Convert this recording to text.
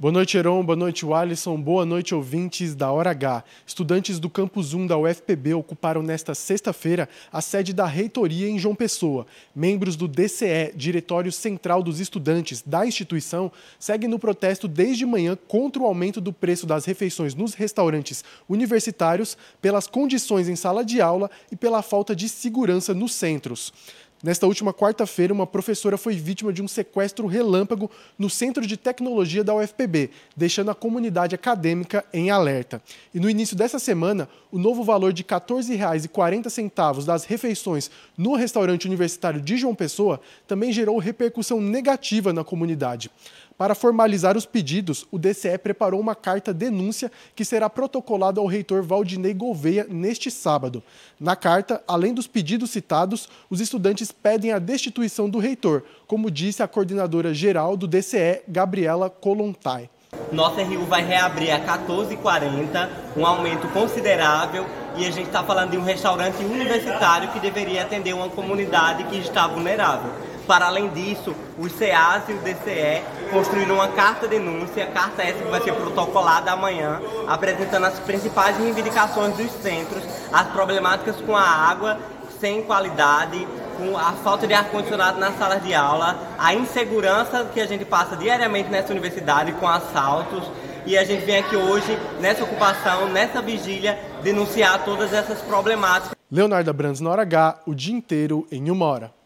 Boa noite, Heron. Boa noite, Alisson. Boa noite, ouvintes da Hora H. Estudantes do Campus 1 da UFPB ocuparam nesta sexta-feira a sede da reitoria em João Pessoa. Membros do DCE, Diretório Central dos Estudantes da instituição, seguem no protesto desde manhã contra o aumento do preço das refeições nos restaurantes universitários, pelas condições em sala de aula e pela falta de segurança nos centros. Nesta última quarta-feira, uma professora foi vítima de um sequestro relâmpago no Centro de Tecnologia da UFPB, deixando a comunidade acadêmica em alerta. E no início dessa semana, o novo valor de R$ 14,40 das refeições no restaurante universitário de João Pessoa também gerou repercussão negativa na comunidade. Para formalizar os pedidos, o DCE preparou uma carta denúncia que será protocolada ao reitor Valdinei Gouveia neste sábado. Na carta, além dos pedidos citados, os estudantes pedem a destituição do reitor, como disse a coordenadora geral do DCE, Gabriela Colontai. Nossa RU vai reabrir a 14h40, um aumento considerável, e a gente está falando de um restaurante universitário que deveria atender uma comunidade que está vulnerável. Para além disso, os CEAs e o DCE construíram uma carta denúncia, carta essa que vai ser protocolada amanhã, apresentando as principais reivindicações dos centros, as problemáticas com a água sem qualidade, com a falta de ar-condicionado nas salas de aula, a insegurança que a gente passa diariamente nessa universidade com assaltos. E a gente vem aqui hoje, nessa ocupação, nessa vigília, denunciar todas essas problemáticas. Leonardo Brandes na hora H, o dia inteiro em uma hora.